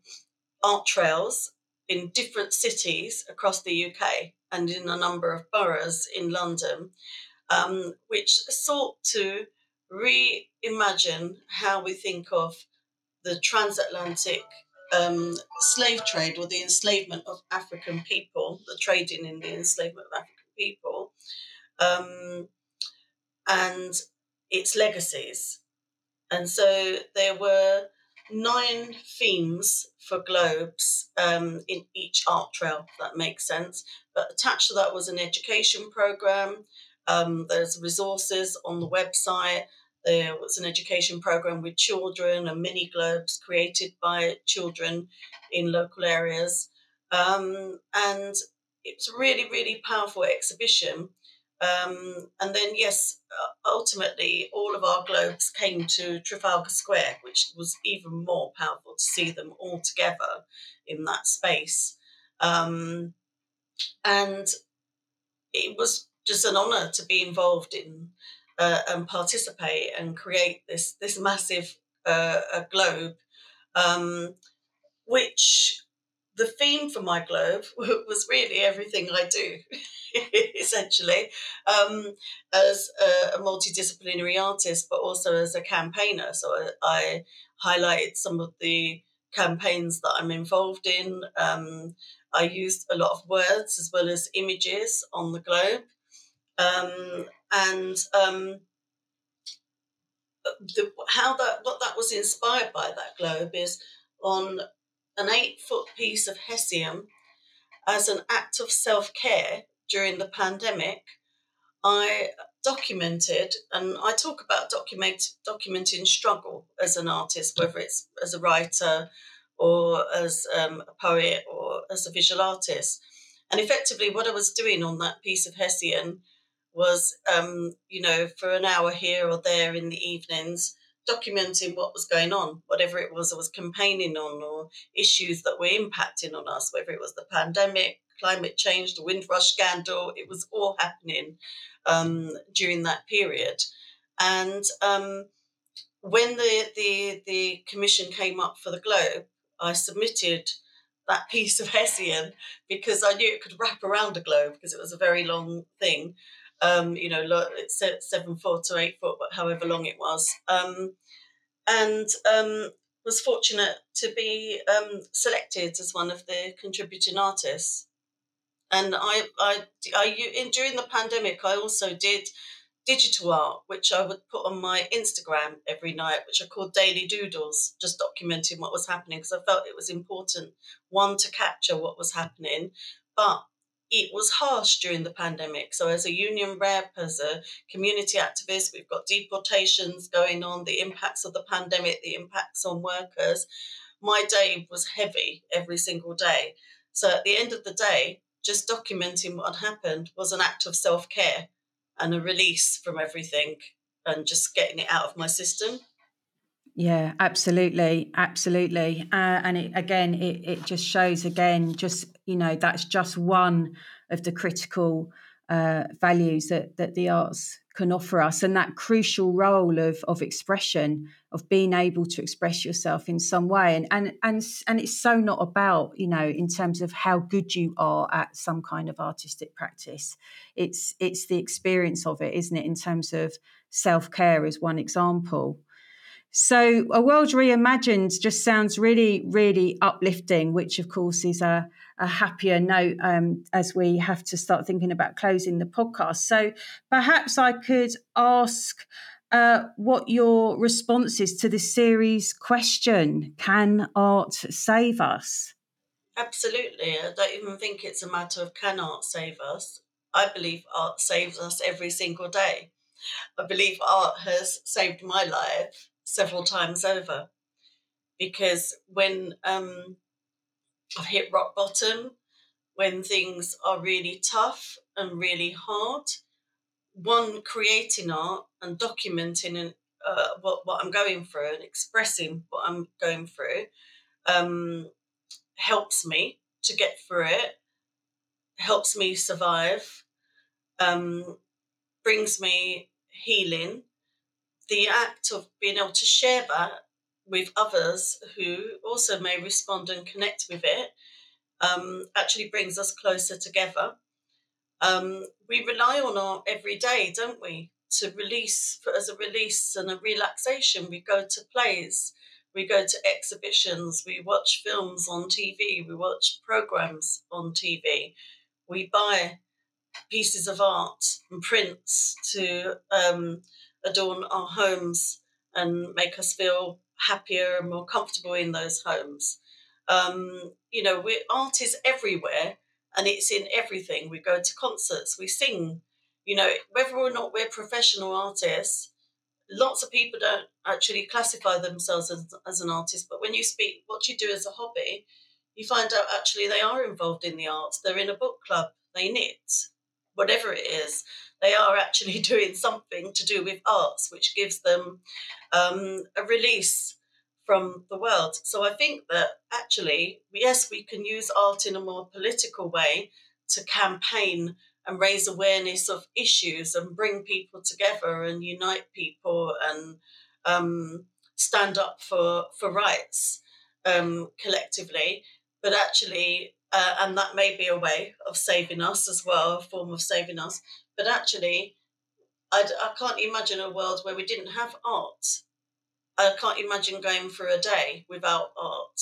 art trails in different cities across the UK and in a number of boroughs in London, um, which sought to reimagine how we think of the transatlantic um, slave trade or the enslavement of African people, the trading in the enslavement of African people, um, and its legacies. And so there were nine themes for globes um, in each art trail, that makes sense. But attached to that was an education program. Um, there's resources on the website. There was an education program with children and mini globes created by children in local areas. Um, and it's a really, really powerful exhibition. Um, and then, yes, uh, ultimately, all of our globes came to Trafalgar Square, which was even more powerful to see them all together in that space. Um, and it was just an honour to be involved in uh, and participate and create this this massive uh, globe, um, which the theme for my globe was really everything I do, essentially, um, as a, a, multidisciplinary artist, but also as a campaigner. So I, I, highlighted some of the campaigns that I'm involved in. Um, I used a lot of words as well as images on the globe. Um, and um, the, how that what that was inspired by that globe is on an eight foot piece of hessian as an act of self care during the pandemic. I documented, and I talk about document documenting struggle as an artist, whether it's as a writer or as um, a poet or as a visual artist. And effectively, what I was doing on that piece of hessian was, um, you know, for an hour here or there in the evenings, documenting what was going on, whatever it was I was campaigning on, or issues that were impacting on us, whether it was the pandemic, climate change, the Windrush scandal, it was all happening um, during that period. And um, when the, the, the commission came up for the Globe, I submitted that piece of Hessian because I knew it could wrap around a globe because it was a very long thing um, you know, it's seven foot to eight foot, but however long it was. Um, and um, was fortunate to be um, selected as one of the contributing artists. And I, I, I, in, during the pandemic, I also did digital art, which I would put on my Instagram every night, which I called Daily Doodles, just documenting what was happening because I felt it was important, one, to capture what was happening, but it was harsh during the pandemic. So, as a union rep, as a community activist, we've got deportations going on, the impacts of the pandemic, the impacts on workers. My day was heavy every single day. So, at the end of the day, just documenting what happened was an act of self care and a release from everything and just getting it out of my system. Yeah, absolutely, absolutely, uh, and it, again, it, it just shows again, just you know, that's just one of the critical uh, values that that the arts can offer us, and that crucial role of of expression, of being able to express yourself in some way, and and and and it's so not about you know in terms of how good you are at some kind of artistic practice. It's it's the experience of it, isn't it? In terms of self care, is one example. So, a world reimagined just sounds really, really uplifting, which of course is a, a happier note um, as we have to start thinking about closing the podcast. So, perhaps I could ask uh, what your response is to this series question Can art save us? Absolutely. I don't even think it's a matter of can art save us. I believe art saves us every single day. I believe art has saved my life several times over because when um, I've hit rock bottom, when things are really tough and really hard, one creating art and documenting and uh, what what I'm going through and expressing what I'm going through um, helps me to get through it, helps me survive, um, brings me healing, the act of being able to share that with others who also may respond and connect with it um, actually brings us closer together. Um, we rely on our every day, don't we? To release, as a release and a relaxation, we go to plays, we go to exhibitions, we watch films on TV, we watch programs on TV, we buy pieces of art and prints to um, adorn our homes and make us feel happier and more comfortable in those homes. Um, you know, we art is everywhere and it's in everything. We go to concerts, we sing. You know, whether or not we're professional artists, lots of people don't actually classify themselves as, as an artist. But when you speak what you do as a hobby, you find out actually they are involved in the arts. They're in a book club, they knit, whatever it is. They are actually doing something to do with arts, which gives them um, a release from the world. So I think that actually, yes, we can use art in a more political way to campaign and raise awareness of issues and bring people together and unite people and um, stand up for for rights um, collectively. But actually, uh, and that may be a way of saving us as well, a form of saving us. But actually, I, I can't imagine a world where we didn't have art I can't imagine going for a day without art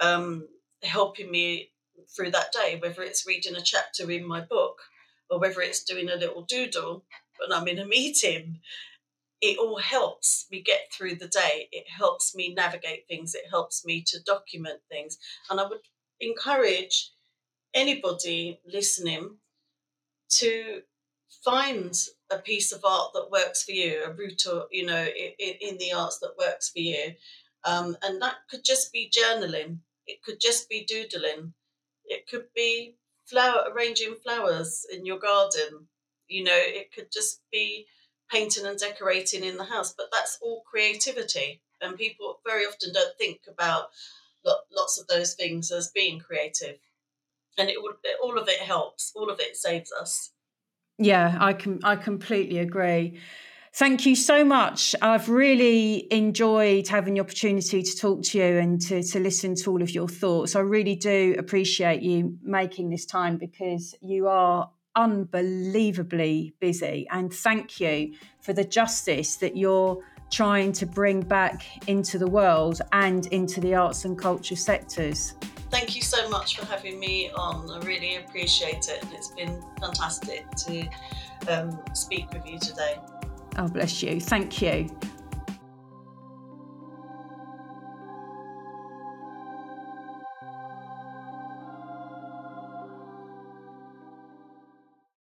um, helping me through that day, whether it's reading a chapter in my book or whether it's doing a little doodle when I'm in a meeting. It all helps me get through the day. It helps me navigate things. It helps me to document things. And I would encourage anybody listening to find a piece of art that works for you, a route or, you know, in, in the arts that works for you. Um, and that could just be journaling. It could just be doodling. It could be flower arranging flowers in your garden. You know, it could just be painting and decorating in the house. But that's all creativity, and people very often don't think about lots of those things as being creative. And it all of it helps. All of it saves us. Yeah, I can I completely agree. Thank you so much. I've really enjoyed having the opportunity to talk to you and to, to listen to all of your thoughts. I really do appreciate you making this time because you are unbelievably busy. And thank you for the justice that you're trying to bring back into the world and into the arts and culture sectors thank you so much for having me on. I really appreciate it, and it's been fantastic to um, speak with you today. Oh, bless you. Thank you.